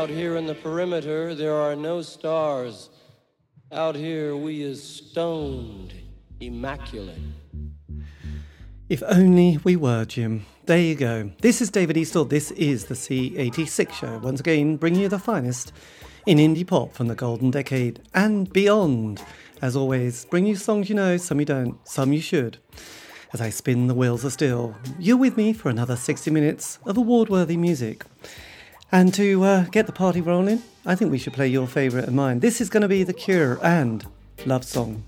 Out here in the perimeter, there are no stars. Out here, we is stoned, immaculate. If only we were, Jim. There you go. This is David Eastaugh. This is the C86 show. Once again, bringing you the finest in indie pop from the golden decade and beyond. As always, bring you songs you know, some you don't, some you should. As I spin the wheels of steel, you're with me for another 60 minutes of award worthy music. And to uh, get the party rolling, I think we should play your favourite and mine. This is going to be The Cure and Love Song.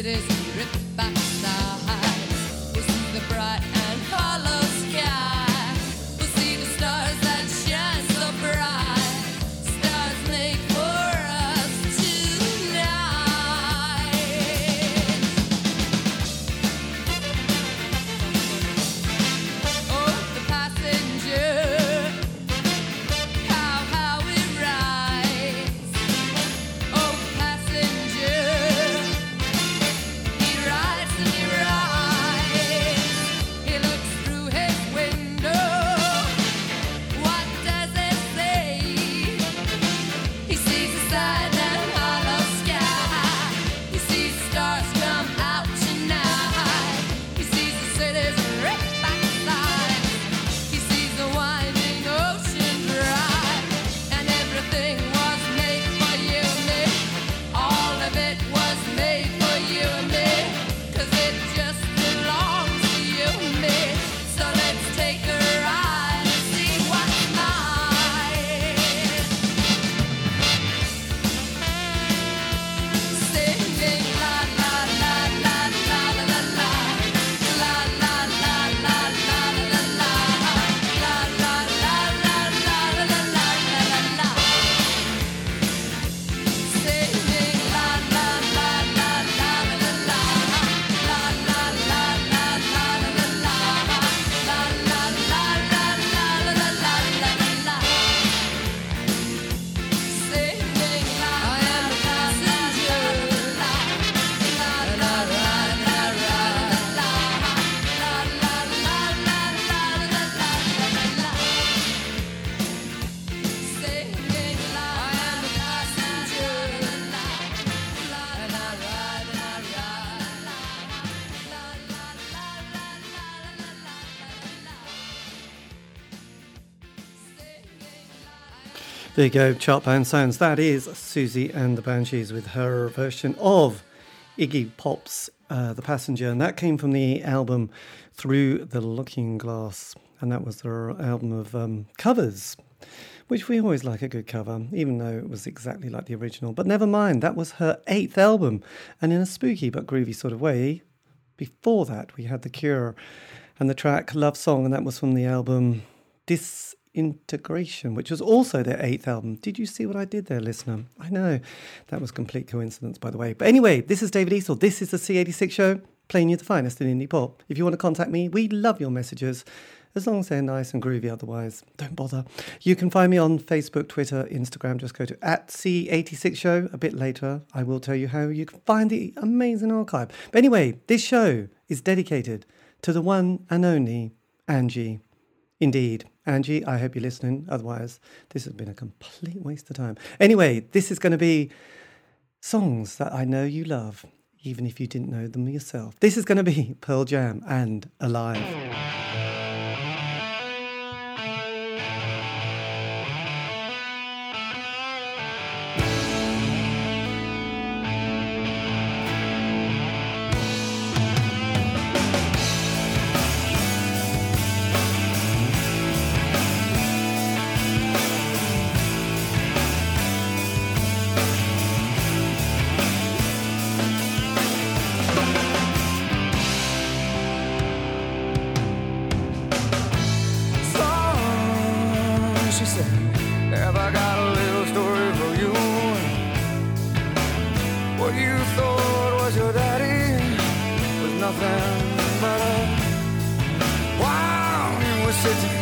It is. Ripped back There you go, Chartbound Sounds. That is Siouxsie and the Banshees with her version of Iggy Pop's uh, The Passenger, and that came from the album Through the Looking Glass, and that was their album of um, covers, which we always like a good cover, even though it was exactly like the original. But never mind, that was her eighth album, and in a spooky but groovy sort of way. Before that, we had The Cure and the track Love Song, and that was from the album Dis Integration, which was also their eighth album. Did you see what I did there, listener? I know that was complete coincidence, by the way. But anyway, this is David Eastaugh. This is the C86 show, playing you the finest in indie pop. If you want to contact me, we love your messages. As long as they're nice and groovy, otherwise, don't bother. You can find me on Facebook, Twitter, Instagram. Just go to at C86 Show. A bit later, I will tell you how you can find the amazing archive. But anyway, this show is dedicated to the one and only Angie. Indeed. Angie, I hope you're listening. Otherwise, this has been a complete waste of time. Anyway, this is going to be songs that I know you love, even if you didn't know them yourself. This is going to be Pearl Jam and Alive. What you thought was your daddy was nothing but a wow, you were sitting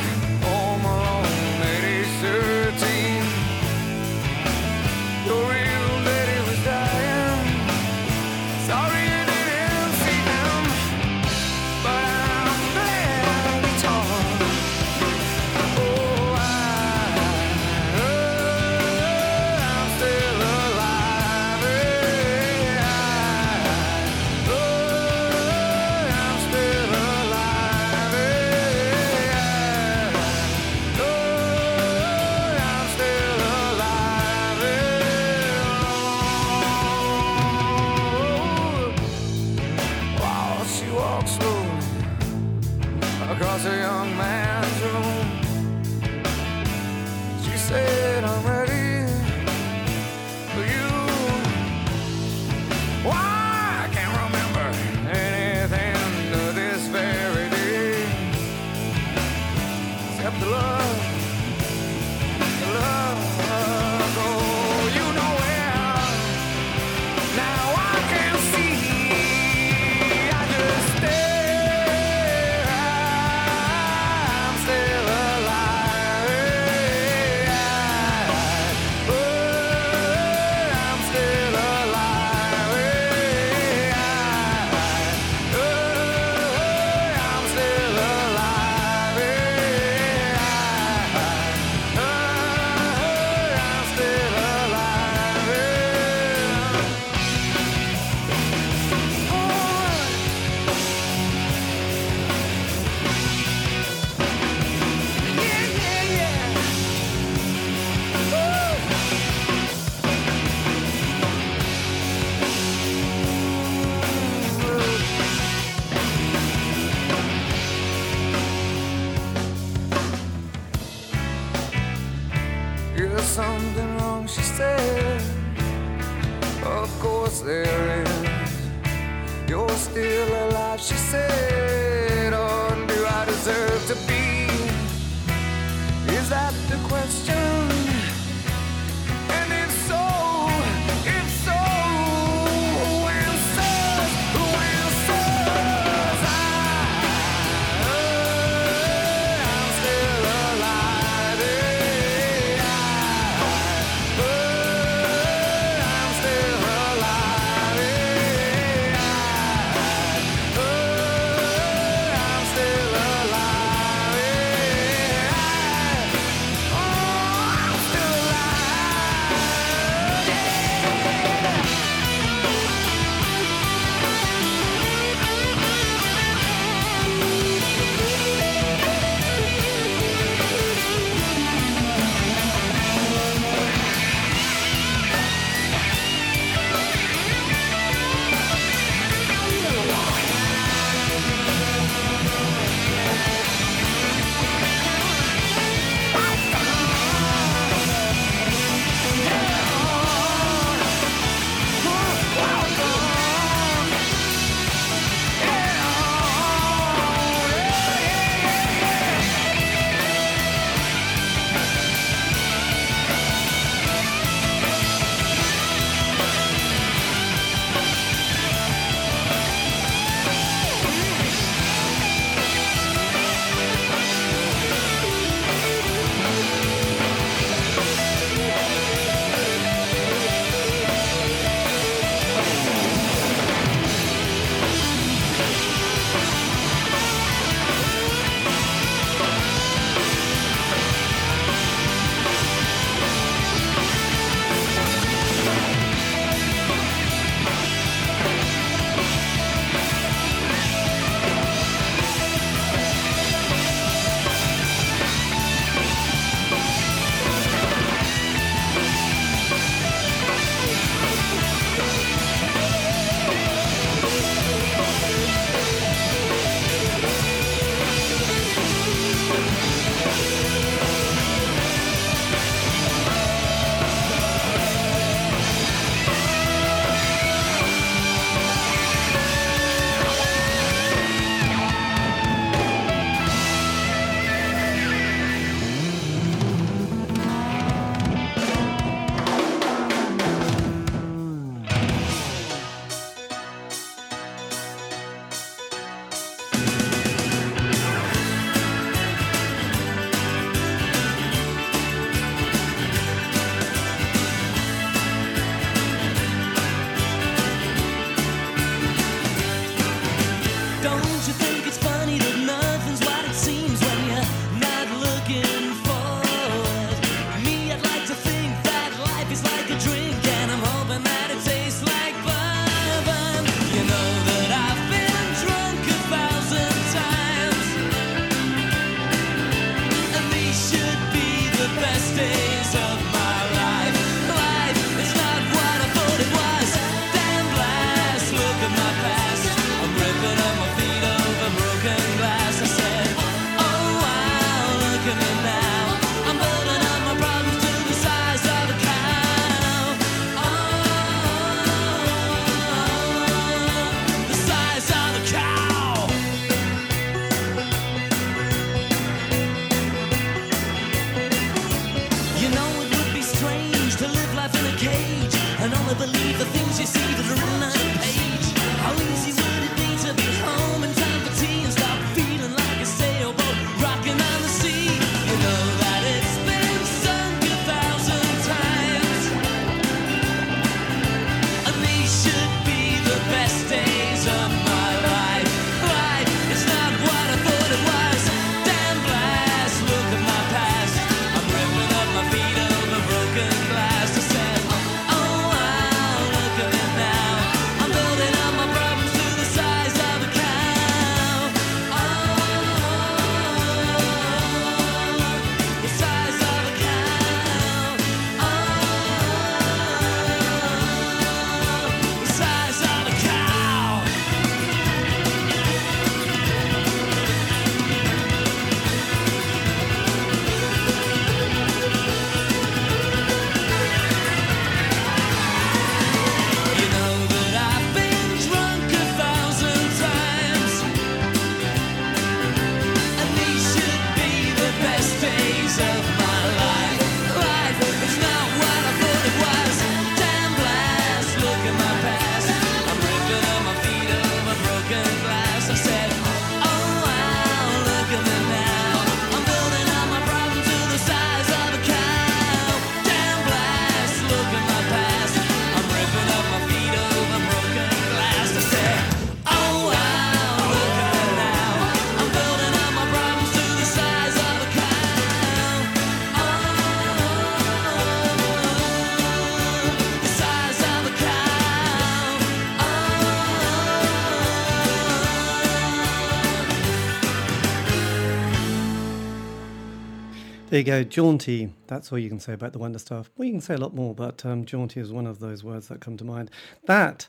There you go, jaunty. That's all you can say about the Wonder Stuff. Well, you can say a lot more, but um, jaunty is one of those words that come to mind. That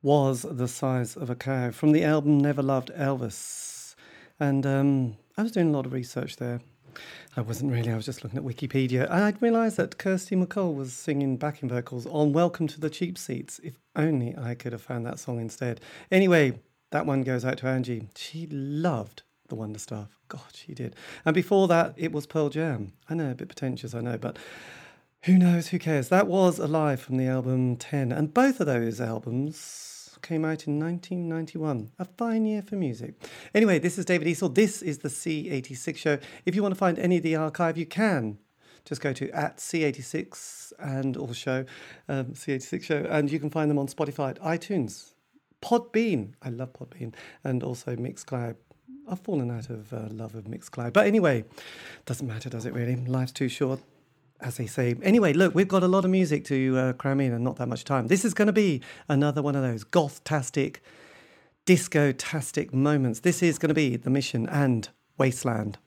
was the size of a cow from the album Never Loved Elvis, and um, I was doing a lot of research there. I wasn't really. I was just looking at Wikipedia, and I'd realised that Kirsty MacColl was singing backing vocals on "Welcome to the Cheap Seats." If only I could have found that song instead. Anyway, that one goes out to Angie. She loved the Wonder Stuff. God, she did. And before that, it was Pearl Jam. I know, a bit pretentious, I know, but who knows? Who cares? That was Alive from the album 10. And both of those albums came out in 1991. A fine year for music. Anyway, this is David Eastaugh. This is the C86 show. If you want to find any of the archive, you can. Just go to at C86 and or show, um, C86 show, and you can find them on Spotify, iTunes, Podbean. I love Podbean, and also Mixcloud. I've fallen out of uh, love of Mixcloud. But anyway, doesn't matter, does it really? Life's too short, as they say. Anyway, look, we've got a lot of music to uh, cram in and not that much time. This is going to be another one of those goth-tastic, disco-tastic moments. This is going to be The Mission and Wasteland.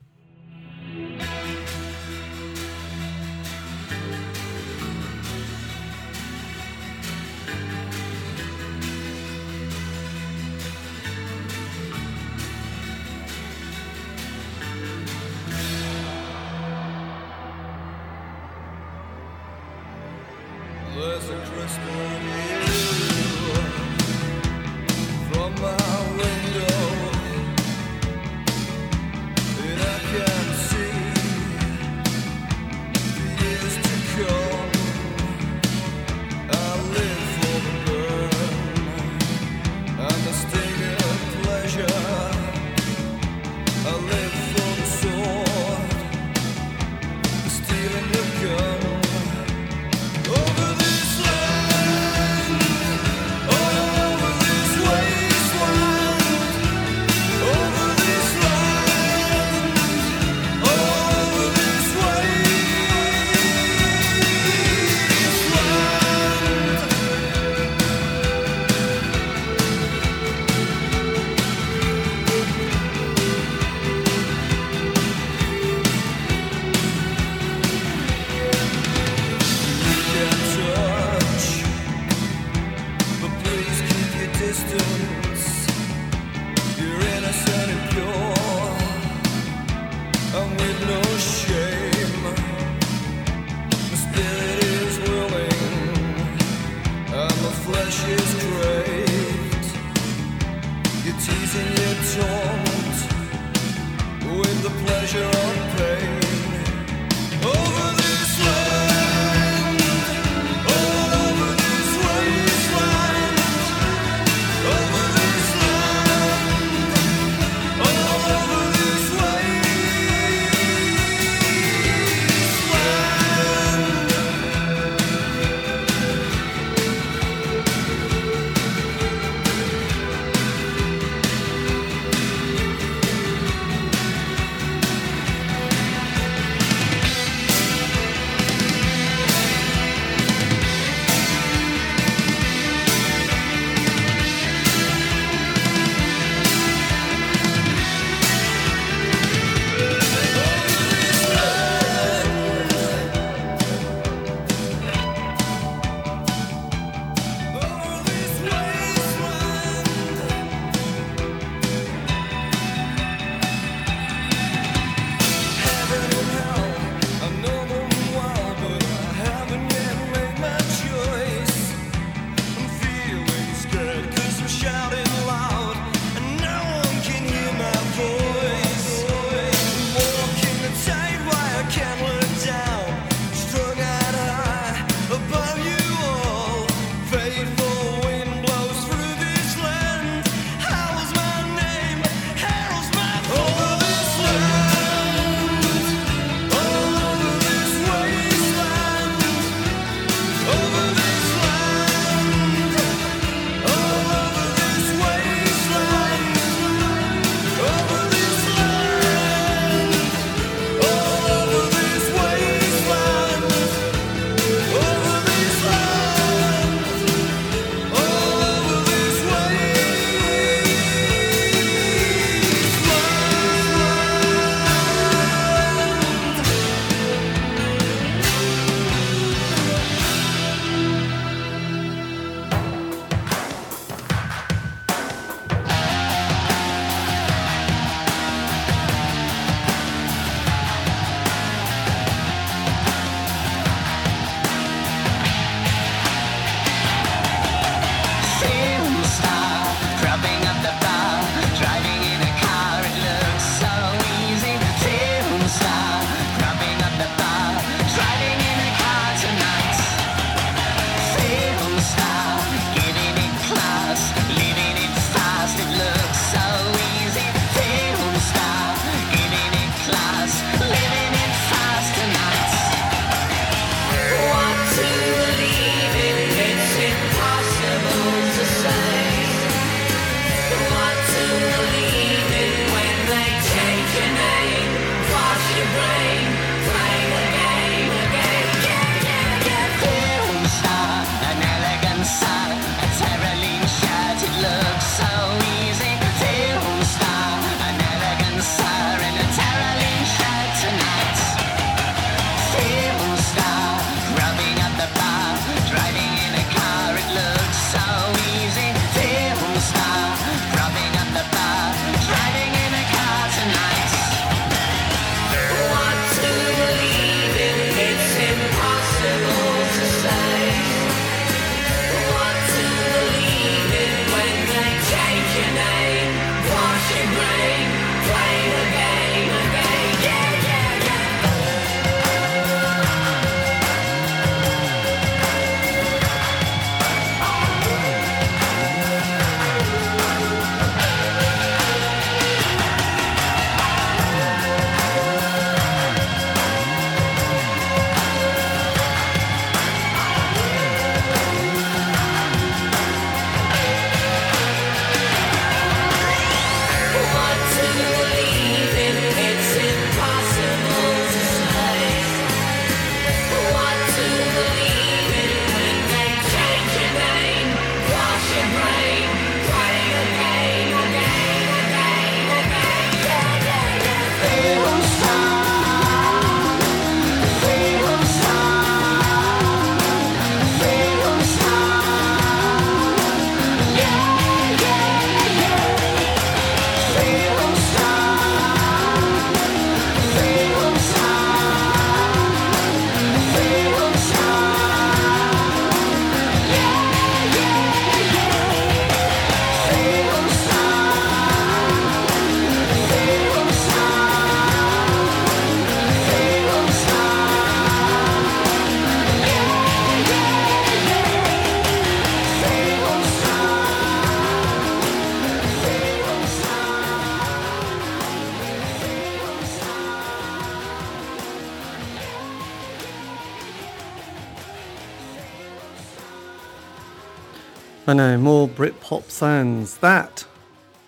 I know, more Britpop sounds. That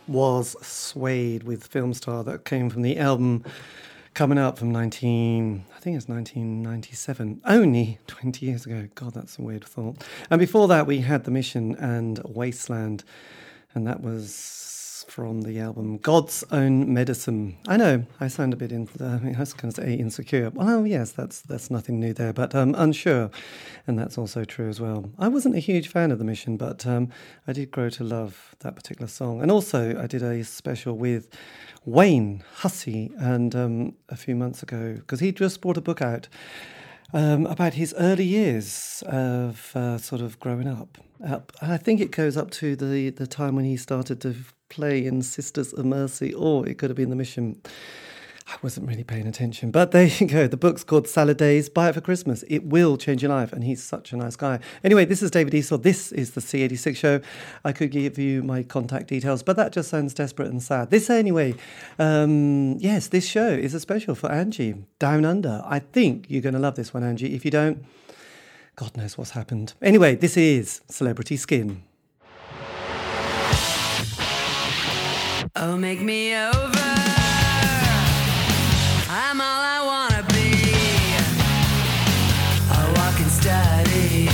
was Suede with Film Star that came from the album coming up from 19, I think it's 1997, only 20 years ago. God, that's a weird thought. And before that, we had The Mission and Wasteland, and that was from the album God's Own Medicine. I know I sound a bit in, uh, I was going to say insecure. Well, yes, that's that's nothing new there, but um, unsure, and that's also true as well. I wasn't a huge fan of the Mission, but um, I did grow to love that particular song, and also I did a special with Wayne Hussey, and um, a few months ago because he just brought a book out. Um, about his early years of uh, sort of growing up. up. I think it goes up to the, the time when he started to play in Sisters of Mercy, or it could have been The Mission. I wasn't really paying attention, but there you go. The book's called Salad Days. Buy it for Christmas. It will change your life, and he's such a nice guy. Anyway, this is David Eastaugh. This is the C86 show. I could give you my contact details, but that just sounds desperate and sad. This, anyway, um, yes, this show is a special for Angie Down Under. I think you're going to love this one, Angie. If you don't, God knows what's happened. Anyway, this is Celebrity Skin. Oh, make me over. I'm all I wanna be. A walking study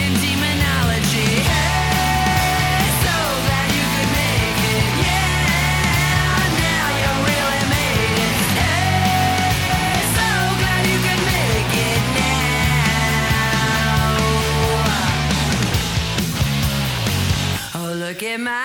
in demonology. Hey, so glad you could make it. Yeah, now you really made it. Hey, so glad you could make it now. Oh, look at my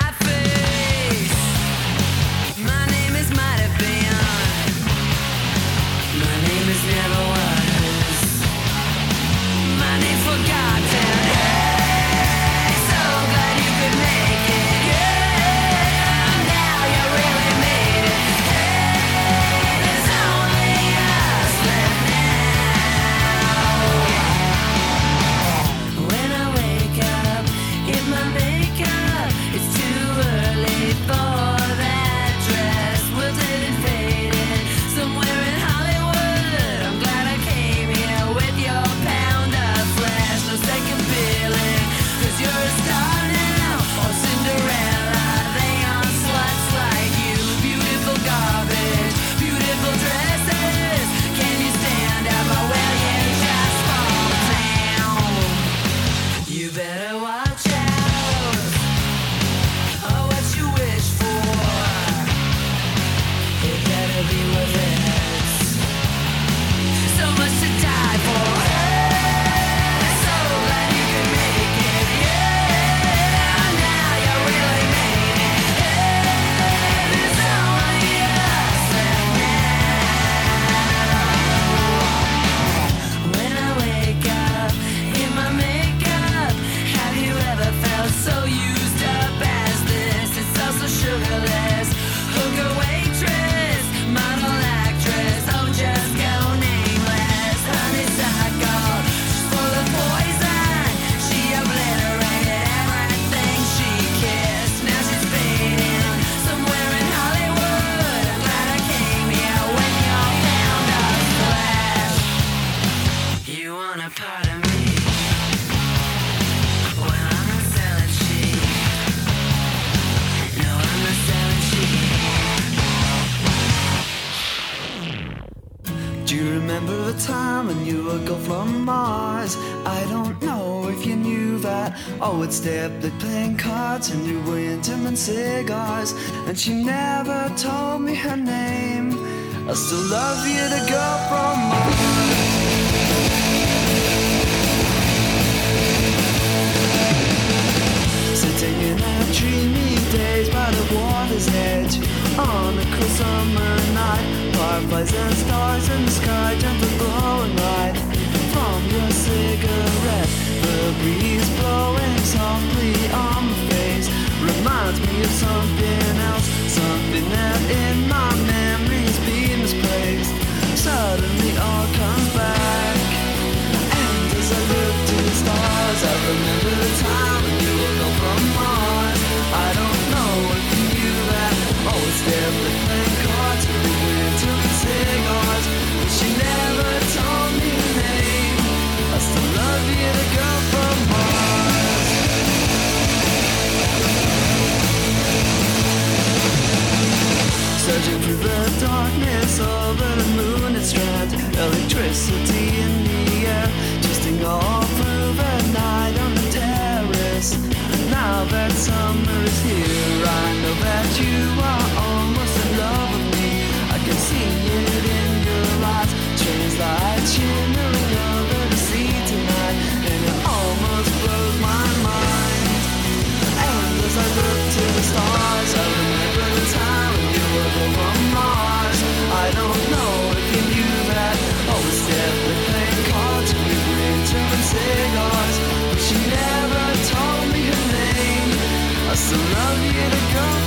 cigars. And she never told me her name. I still love you, the girl from Mars. Sitting in our dreamy days by the water's edge On a cool summer night Fireflies and stars in the sky Gentle glowing light From your cigarette The breeze blowing softly on Reminds me of something else Something that in my memories been misplaced Suddenly all comes back and as I look to the stars, I remember the time when you would go from Mars. I don't know if you knew that. Always there with playing cards, we went to the cigars. through the darkness over the moon. It's trapped electricity in the air, twisting all through the night on the terrace. And now that summer is here, I know that you are almost in love with me. I can see it in your eyes, trains light shimmer. Cigars. But she never told me her name. I still love you to go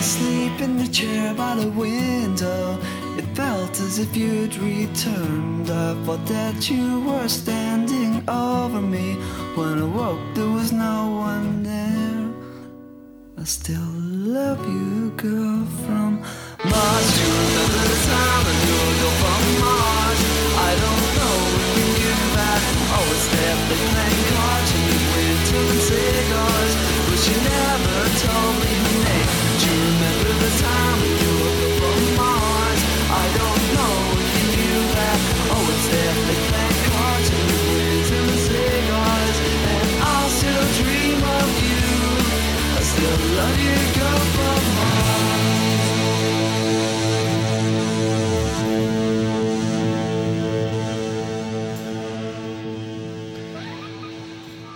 Today I sleep in the chair by the window. It felt as if you'd returned. I thought that you were standing over me. When I woke, there was no one there. I still love you, girl,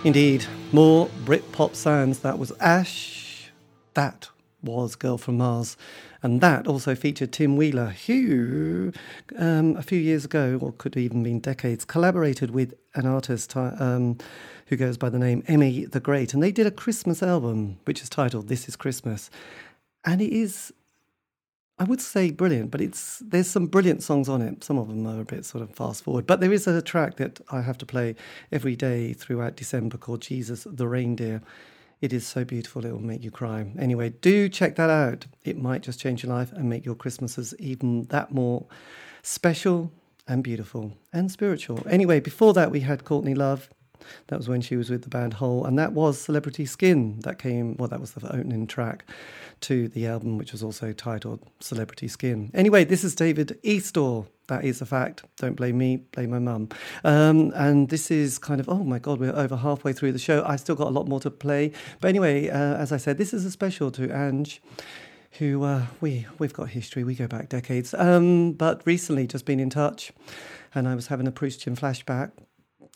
Indeed, more Britpop sounds. That was Ash. That was Girl from Mars. And that also featured Tim Wheeler, who um, a few years ago, or could even been decades, collaborated with an artist um, who goes by the name Emmy the Great. And they did a Christmas album, which is titled This is Christmas. And it is I would say brilliant, but it's there's some brilliant songs on it. Some of them are a bit sort of fast forward, but there is a track that I have to play every day throughout December called Jesus the Reindeer. It is so beautiful, it will make you cry. Anyway, do check that out. It might just change your life and make your Christmases even that more special and beautiful and spiritual. Anyway, before that, we had Courtney Love. That was when she was with the band Hole, and that was Celebrity Skin. That came, well, that was the opening track to the album, which was also titled Celebrity Skin. Anyway, this is David Eastaugh. That is a fact. Don't blame me, blame my mum. Um, and this is kind of, oh my God, we're over halfway through the show. I still got a lot more to play. But anyway, uh, as I said, this is a special to Ange who uh, we we've got history. We go back decades. Um, but recently, just been in touch, and I was having a Proustian flashback.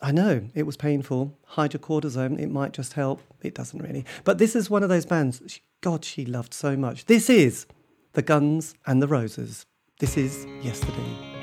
I know it was painful. Hydrocortisone. It might just help. It doesn't really. But this is one of those bands. She, God, she loved so much. This is the Guns and the Roses. This is yesterday. Yesterday,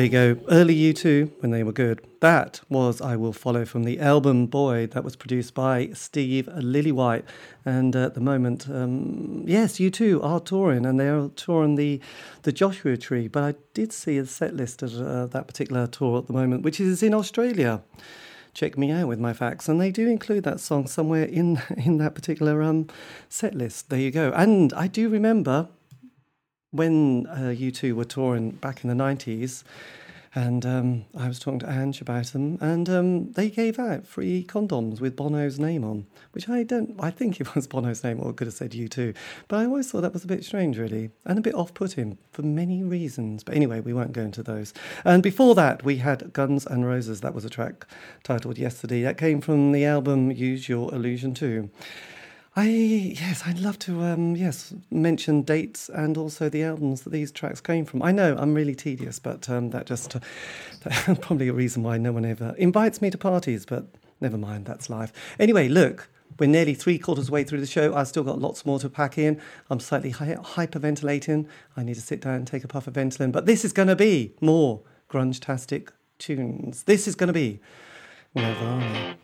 There you go. Early U2 when they were good. That was I Will Follow from the album Boy that was produced by Steve Lillywhite. And at the moment, um, yes, U2 are touring and they are touring the, the Joshua Tree. But I did see a set list of uh, that particular tour at the moment, which is in Australia. Check me out with my facts, and they do include that song somewhere in in that particular um, set list. There you go. And I do remember when uh, U2 were touring back in the 90s, and um, I was talking to Ange about them, and um, they gave out free condoms with Bono's name on, which I don't, I think it was Bono's name, or could have said U2, but I always thought that was a bit strange, really, and a bit off putting for many reasons. But anyway, we won't go into those. And before that, we had Guns and Roses, that was a track titled Yesterday, that came from the album Use Your Illusion 2. I yes, I'd love to um, yes mention dates and also the albums that these tracks came from. I know I'm really tedious, but um, that just uh, that's probably a reason why no one ever invites me to parties. But never mind, that's life. Anyway, look. We're nearly three quarters way through the show. I've still got lots more to pack in. I'm slightly hy- hyperventilating. I need to sit down and take a puff of Ventolin. But this is going to be more grunge-tastic tunes. This is going to be Nirvana.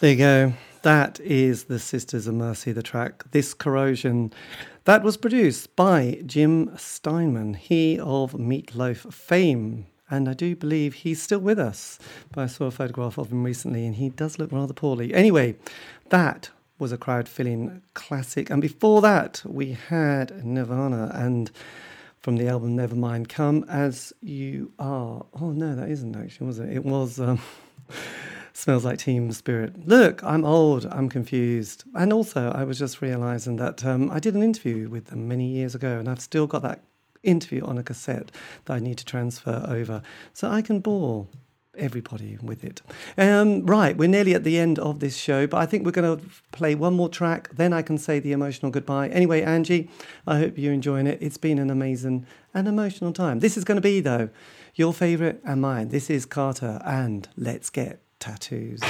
There you go. That is the Sisters of Mercy, the track This Corrosion. That was produced by Jim Steinman, he of Meatloaf fame. And I do believe he's still with us. But I saw a photograph of him recently and he does look rather poorly. Anyway, that was a crowd filling classic. And before that, we had Nirvana and from the album Nevermind Come As You Are. Oh, no, that isn't actually, was it? It was. Um, Smells like teen spirit. Look, I'm old, I'm confused. And also, I was just realizing that um, I did an interview with them many years ago, and I've still got that interview on a cassette that I need to transfer over so I can bore everybody with it. Um, right, we're nearly at the end of this show, but I think we're going to play one more track, then I can say the emotional goodbye. Anyway, Angie, I hope you're enjoying it. It's been an amazing and emotional time. This is going to be, though, your favourite and mine. This is Carter, and let's get tattoos.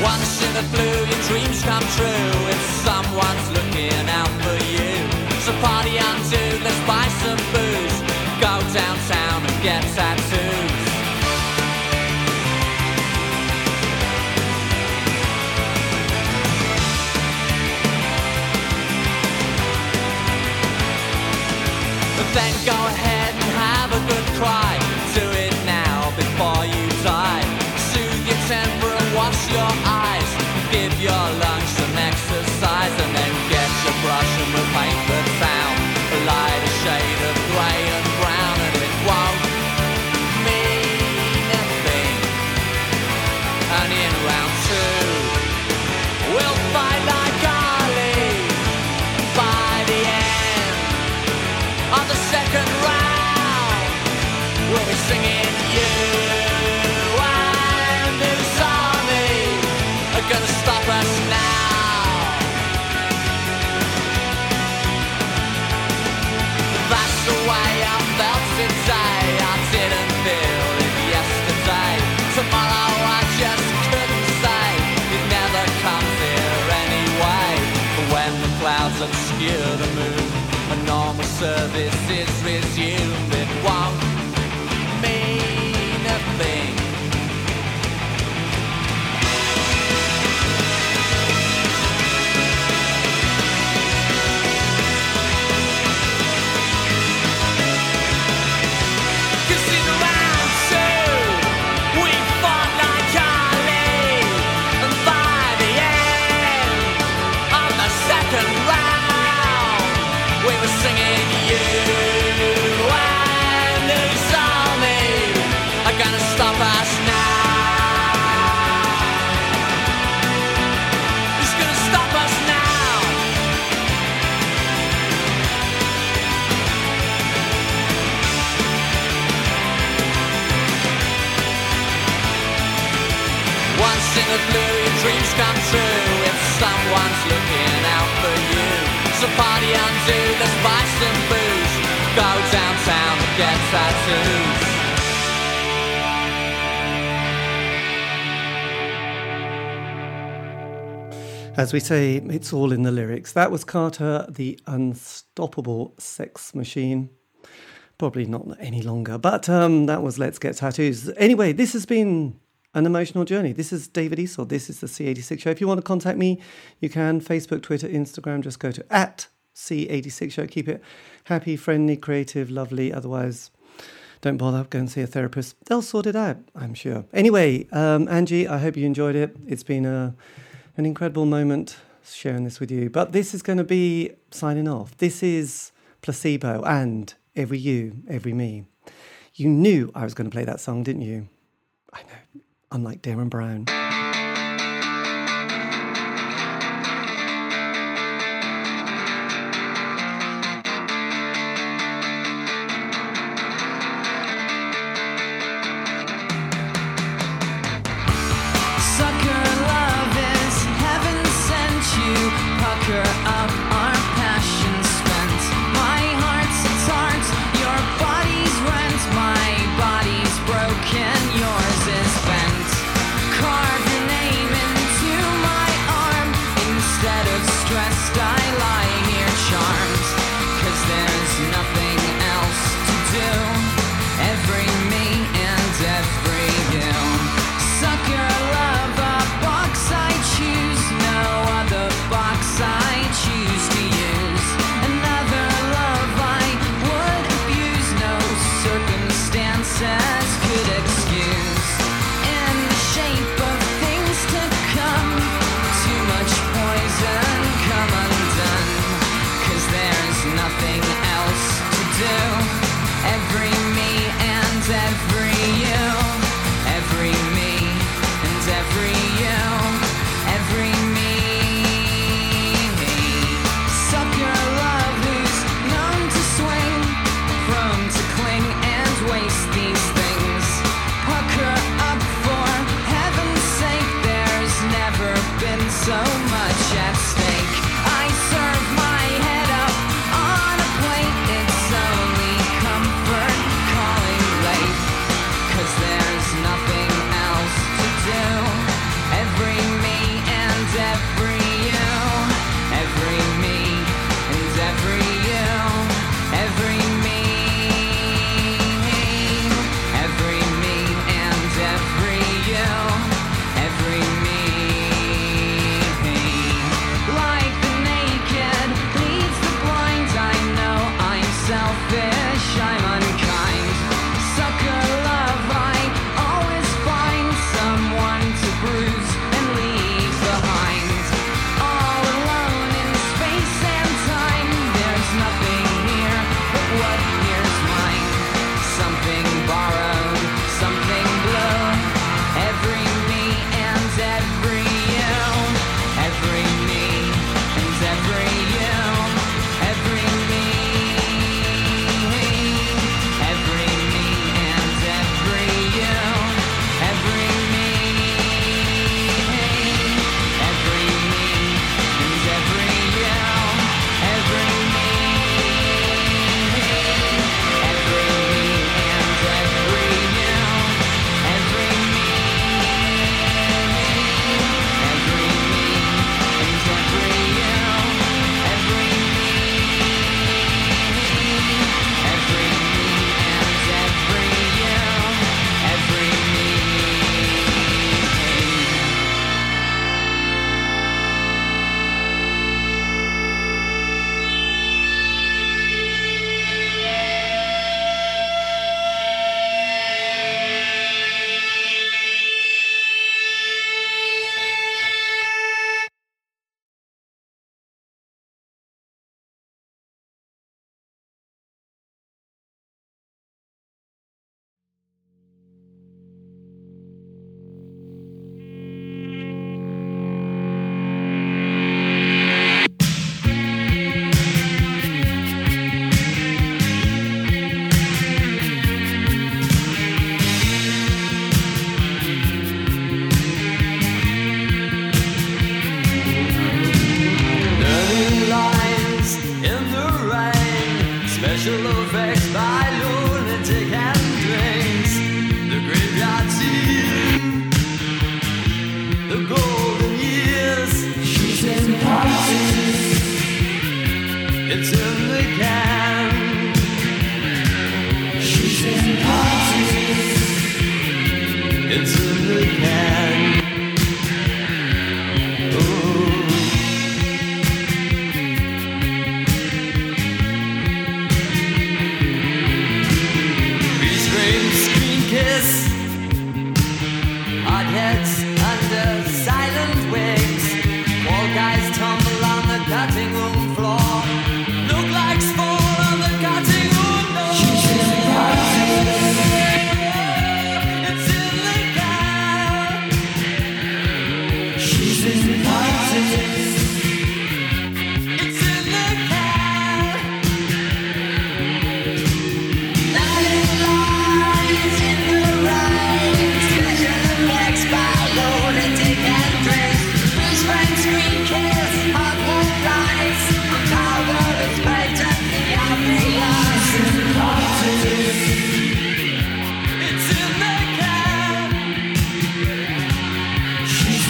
Once in a blue, your dreams come true if someone's looking out for you. So party on to, let's buy some booze. As we say, it's all in the lyrics. That was Carter, the unstoppable sex machine. Probably not any longer, but um, that was Let's Get Tattoos. Anyway, this has been an emotional journey. This is David Eastaugh. This is the C86 Show. If you want to contact me, you can. Facebook, Twitter, Instagram. Just go to at C86 Show. Keep it happy, friendly, creative, lovely. Otherwise, don't bother. Go and see a therapist. They'll sort it out, I'm sure. Anyway, um, Angie, I hope you enjoyed it. It's been a, an incredible moment sharing this with you. But this is going to be signing off. This is Placebo and Every You, Every Me. You knew I was going to play that song, didn't you? I know. Unlike Derren Brown.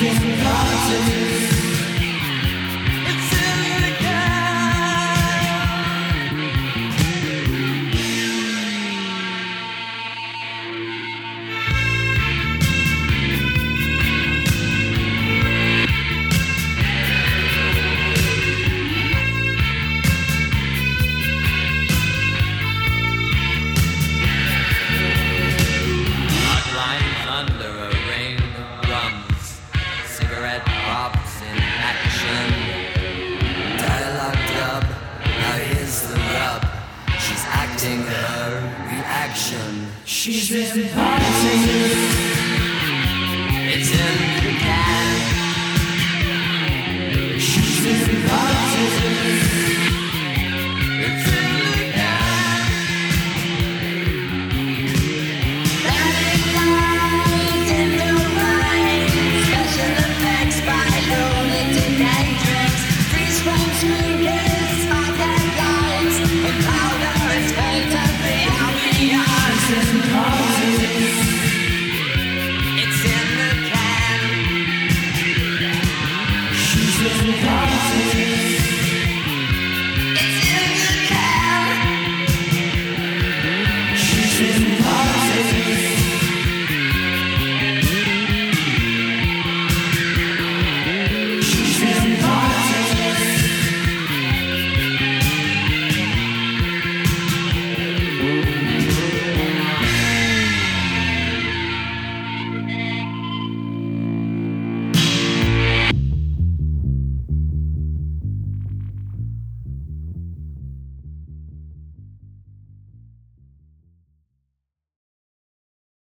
She's